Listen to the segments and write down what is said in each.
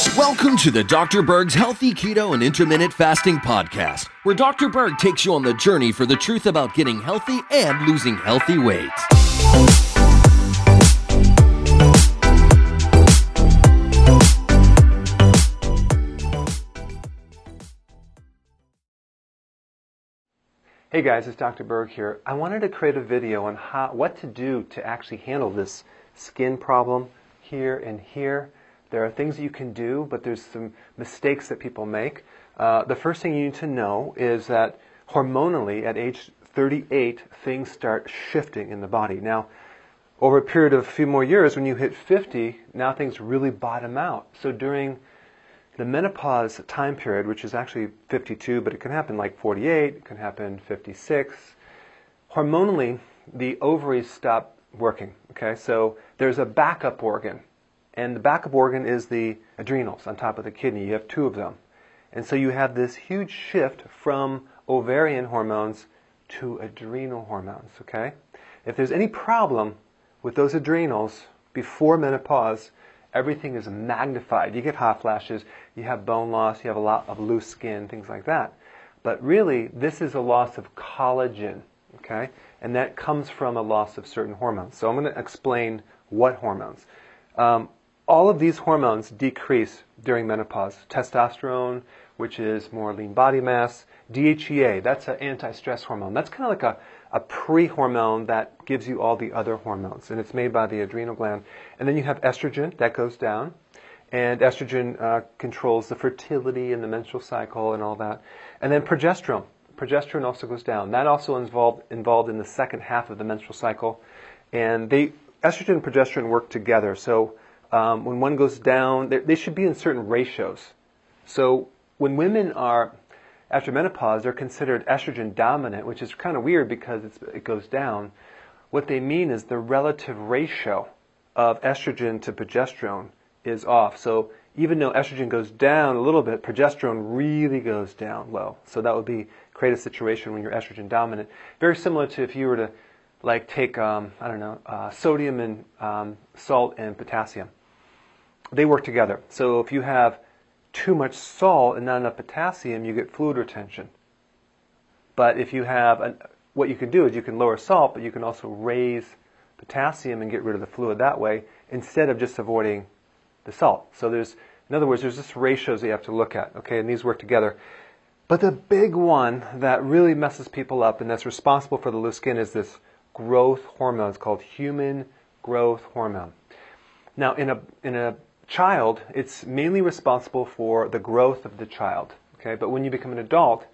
Welcome to the Dr. Berg's Healthy Keto and Intermittent Fasting Podcast, where Dr. Berg takes you on the journey for the truth about getting healthy and losing healthy weight. Hey guys, it's Dr. Berg here. I wanted to create a video on how, what to do to actually handle this skin problem here and here. There are things that you can do, but there's some mistakes that people make. Uh, the first thing you need to know is that hormonally, at age 38, things start shifting in the body. Now, over a period of a few more years, when you hit 50, now things really bottom out. So during the menopause time period, which is actually 52, but it can happen like 48, it can happen 56, hormonally, the ovaries stop working. Okay, so there's a backup organ and the backup organ is the adrenals on top of the kidney. You have two of them. And so you have this huge shift from ovarian hormones to adrenal hormones, okay? If there's any problem with those adrenals before menopause, everything is magnified. You get hot flashes, you have bone loss, you have a lot of loose skin, things like that. But really, this is a loss of collagen, okay? And that comes from a loss of certain hormones. So I'm going to explain what hormones. Um, all of these hormones decrease during menopause. Testosterone, which is more lean body mass, DHEA, that's an anti-stress hormone. That's kind of like a, a pre-hormone that gives you all the other hormones, and it's made by the adrenal gland. And then you have estrogen, that goes down, and estrogen uh, controls the fertility and the menstrual cycle and all that. And then progesterone, progesterone also goes down. That also involved involved in the second half of the menstrual cycle, and they estrogen and progesterone work together. So um, when one goes down, they should be in certain ratios. So when women are after menopause, they're considered estrogen dominant, which is kind of weird because it goes down. What they mean is the relative ratio of estrogen to progesterone is off. So even though estrogen goes down a little bit, progesterone really goes down low. So that would be create a situation when you're estrogen dominant. Very similar to if you were to like take um, I don't know uh, sodium and um, salt and potassium they work together. So if you have too much salt and not enough potassium, you get fluid retention. But if you have, an, what you can do is you can lower salt, but you can also raise potassium and get rid of the fluid that way instead of just avoiding the salt. So there's, in other words, there's just ratios that you have to look at, okay, and these work together. But the big one that really messes people up and that's responsible for the loose skin is this growth hormone. It's called human growth hormone. Now, in a, in a child, it's mainly responsible for the growth of the child. Okay, but when you become an adult,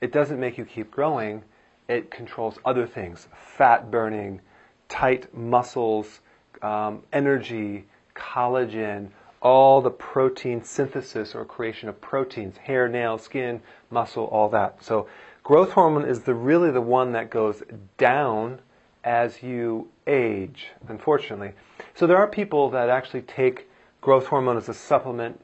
it doesn't make you keep growing. It controls other things: fat burning, tight muscles, um, energy, collagen, all the protein synthesis or creation of proteins, hair, nail, skin, muscle, all that. So growth hormone is the really the one that goes down as you age, unfortunately. So there are people that actually take growth hormone as a supplement,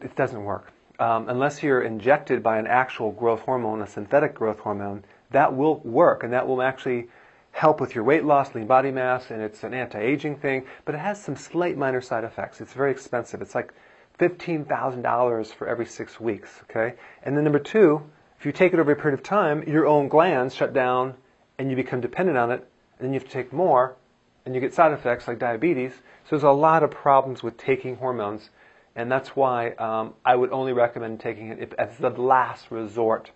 it doesn't work. Um, unless you're injected by an actual growth hormone, a synthetic growth hormone, that will work and that will actually help with your weight loss, lean body mass, and it's an anti-aging thing, but it has some slight minor side effects. It's very expensive. It's like $15,000 for every six weeks, okay? And then number two, if you take it over a period of time, your own glands shut down and you become dependent on it, and then you have to take more, and you get side effects like diabetes. So there's a lot of problems with taking hormones, and that's why um, I would only recommend taking it if, as the last resort.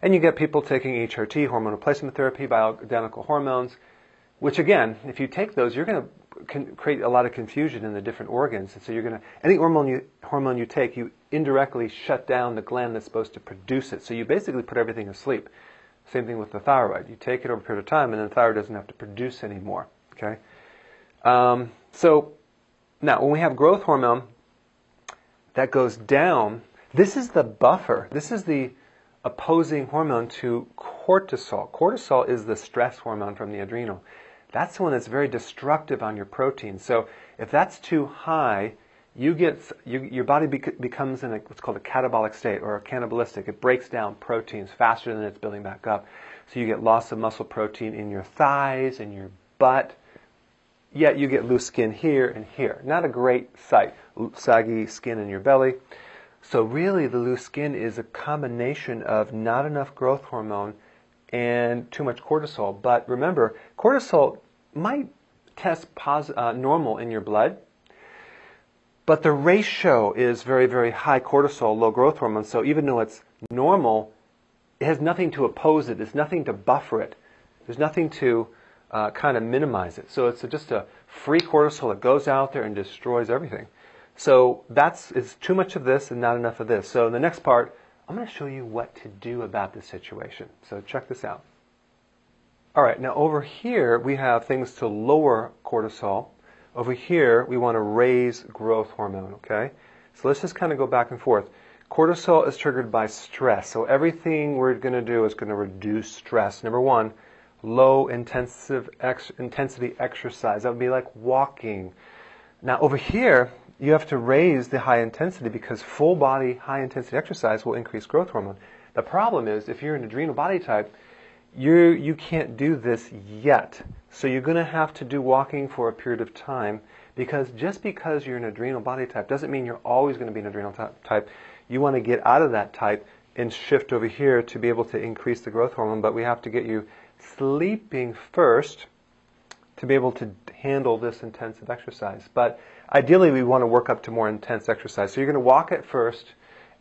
And you get people taking HRT, hormone replacement therapy, bioidentical hormones, which again, if you take those, you're going to create a lot of confusion in the different organs. And so you're going to, any hormone you, hormone you take, you indirectly shut down the gland that's supposed to produce it. So you basically put everything asleep. Same thing with the thyroid. You take it over a period of time, and then the thyroid doesn't have to produce anymore. Okay. Um, so now, when we have growth hormone that goes down, this is the buffer. This is the opposing hormone to cortisol. Cortisol is the stress hormone from the adrenal. That's the one that's very destructive on your protein. So if that's too high, you get you, your body bec- becomes in a, what's called a catabolic state or a cannibalistic. It breaks down proteins faster than it's building back up. So you get loss of muscle protein in your thighs and your butt. Yet you get loose skin here and here. Not a great sight. Saggy skin in your belly. So really, the loose skin is a combination of not enough growth hormone and too much cortisol. But remember, cortisol might test pos- uh, normal in your blood, but the ratio is very, very high cortisol, low growth hormone. So even though it's normal, it has nothing to oppose it. There's nothing to buffer it. There's nothing to uh, kind of minimize it. So it's just a free cortisol that goes out there and destroys everything. So that's it's too much of this and not enough of this. So in the next part, I'm going to show you what to do about this situation. So check this out. All right, now over here we have things to lower cortisol. Over here we want to raise growth hormone, okay? So let's just kind of go back and forth. Cortisol is triggered by stress. So everything we're going to do is going to reduce stress. Number one, low intensive ex- intensity exercise. That would be like walking. Now over here, you have to raise the high intensity because full body high intensity exercise will increase growth hormone. The problem is if you're an adrenal body type, you you can't do this yet. So you're going to have to do walking for a period of time because just because you're an adrenal body type doesn't mean you're always going to be an adrenal type. You want to get out of that type and shift over here to be able to increase the growth hormone, but we have to get you sleeping first to be able to handle this intensive exercise. But ideally, we want to work up to more intense exercise. So you're going to walk at first,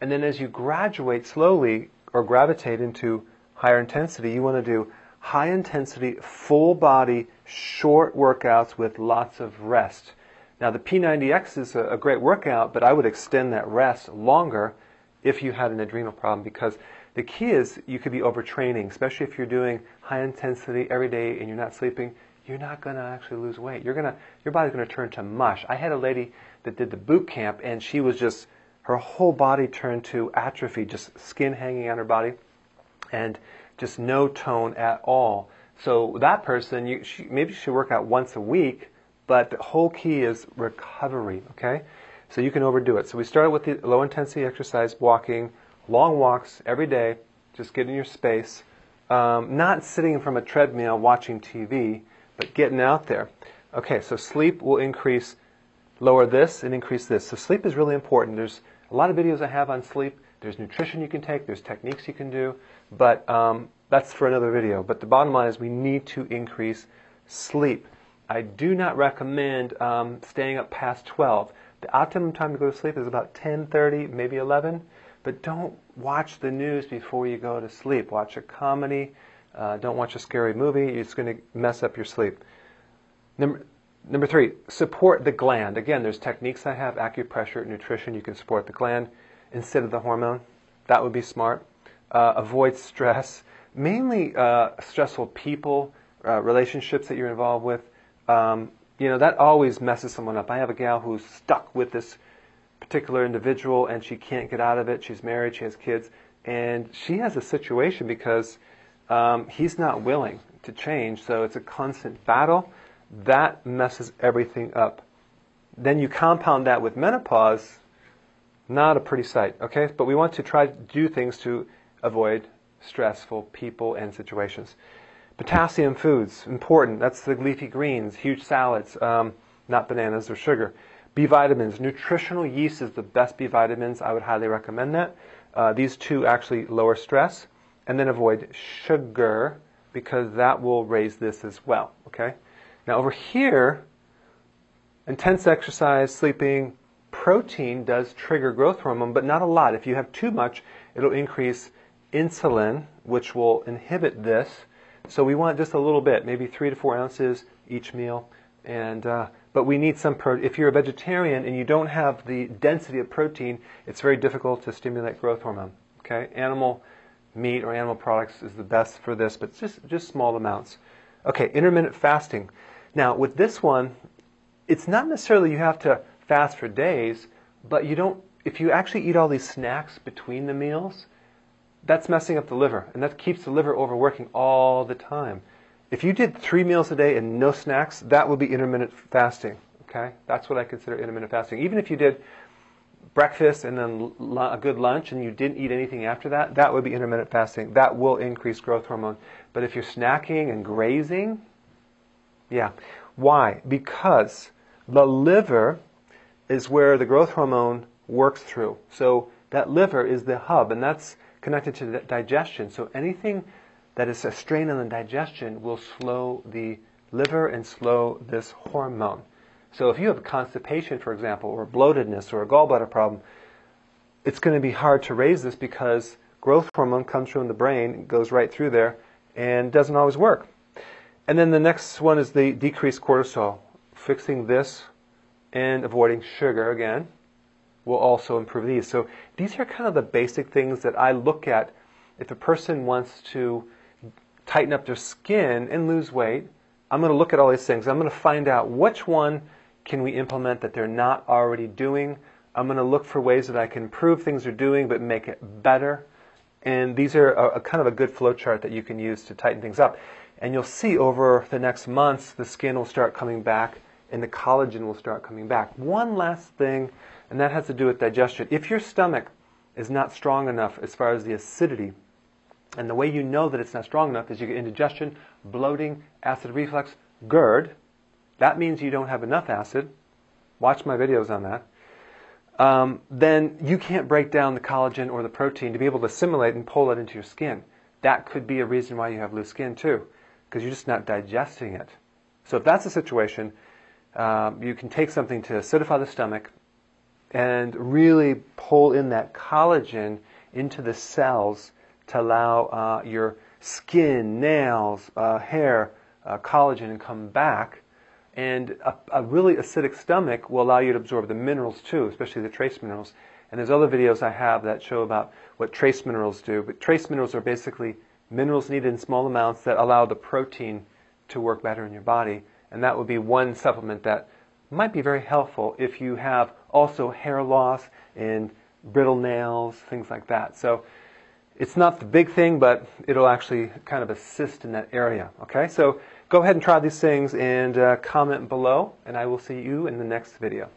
and then as you graduate slowly or gravitate into higher intensity, you want to do high intensity, full body, short workouts with lots of rest. Now, the P90X is a, great workout, but I would extend that rest longer if you had an adrenal problem because the key is you could be overtraining, especially if you're doing high intensity every day and you're not sleeping you're not going to actually lose weight. You're to, your body's going to turn to mush. I had a lady that did the boot camp and she was just, her whole body turned to atrophy, just skin hanging on her body and just no tone at all. So that person, you, she, maybe she should work out once a week, but the whole key is recovery, okay? So you can overdo it. So we started with the low intensity exercise, walking, long walks every day, just get in your space. Um, not sitting from a treadmill watching TV, but getting out there. Okay, so sleep will increase, lower this and increase this. So sleep is really important. There's a lot of videos I have on sleep. There's nutrition you can take. There's techniques you can do. But um, that's for another video. But the bottom line is we need to increase sleep. I do not recommend um, staying up past 12. The optimum time to go to sleep is about 10:30, maybe 11. But don't watch the news before you go to sleep. Watch a comedy uh, don't watch a scary movie. It's going to mess up your sleep. Number, number three, support the gland. Again, there's techniques I have, acupressure, nutrition. You can support the gland instead of the hormone. That would be smart. Uh, avoid stress, mainly uh, stressful people, uh, relationships that you're involved with. Um, you know, that always messes someone up. I have a gal who's stuck with this particular individual and she can't get out of it. She's married, she has kids, and she has a situation because um, he's not willing to change, so it's a constant battle. That messes everything up. Then you compound that with menopause, not a pretty sight, okay? But we want to try to do things to avoid stressful people and situations. Potassium foods, important. That's the leafy greens, huge salads, um, not bananas or sugar. B vitamins, nutritional yeast is the best B vitamins. I would highly recommend that. Uh, these two actually lower stress and then avoid sugar because that will raise this as well. Okay? Now over here, intense exercise, sleeping, protein does trigger growth hormone, but not a lot. If you have too much, it'll increase insulin, which will inhibit this. So we want just a little bit, maybe three to four ounces each meal. And uh, but we need some protein. If you're a vegetarian and you don't have the density of protein, it's very difficult to stimulate growth hormone. Okay, animal meat or animal products is the best for this, but just, just small amounts. Okay, intermittent fasting. Now, with this one, it's not necessarily you have to fast for days, but you don't, if you actually eat all these snacks between the meals, that's messing up the liver, and that keeps the liver overworking all the time. If you did three meals a day and no snacks, that would be intermittent fasting. Okay, that's what I consider intermittent fasting. Even if you did breakfast and then a good lunch and you didn't eat anything after that, that would be intermittent fasting. That will increase growth hormone. But if you're snacking and grazing, yeah. Why? Because the liver is where the growth hormone works through. So that liver is the hub, and that's connected to the digestion. So anything that is a strain on the digestion will slow the liver and slow this hormone. So if you have constipation, for example, or bloatedness or a gallbladder problem, it's going to be hard to raise this because growth hormone comes from the brain, goes right through there, and doesn't always work. And then the next one is the decreased cortisol. Fixing this and avoiding sugar again will also improve these. So these are kind of the basic things that I look at if a person wants to tighten up their skin and lose weight. I'm going to look at all these things. I'm going to find out which one can we implement that they're not already doing. I'm going to look for ways that I can improve things they're doing but make it better. And these are a, a kind of a good flow chart that you can use to tighten things up. And you'll see over the next months the skin will start coming back and the collagen will start coming back. One last thing, and that has to do with digestion. If your stomach is not strong enough as far as the acidity, and the way you know that it's not strong enough is you get indigestion, bloating, acid reflux, GERD. That means you don't have enough acid. Watch my videos on that. Um, then you can't break down the collagen or the protein to be able to assimilate and pull it into your skin. That could be a reason why you have loose skin too, because you're just not digesting it. So if that's the situation, um, you can take something to acidify the stomach and really pull in that collagen into the cells to allow uh, your skin, nails, uh, hair, uh, collagen to come back. And a, a, really acidic stomach will allow you to absorb the minerals too, especially the trace minerals. And there's other videos I have that show about what trace minerals do. But trace minerals are basically minerals needed in small amounts that allow the protein to work better in your body. And that would be one supplement that might be very helpful if you have also hair loss and brittle nails, things like that. So it's not the big thing, but it'll actually kind of assist in that area. Okay, so go ahead and try these things and uh, comment below, and I will see you in the next video.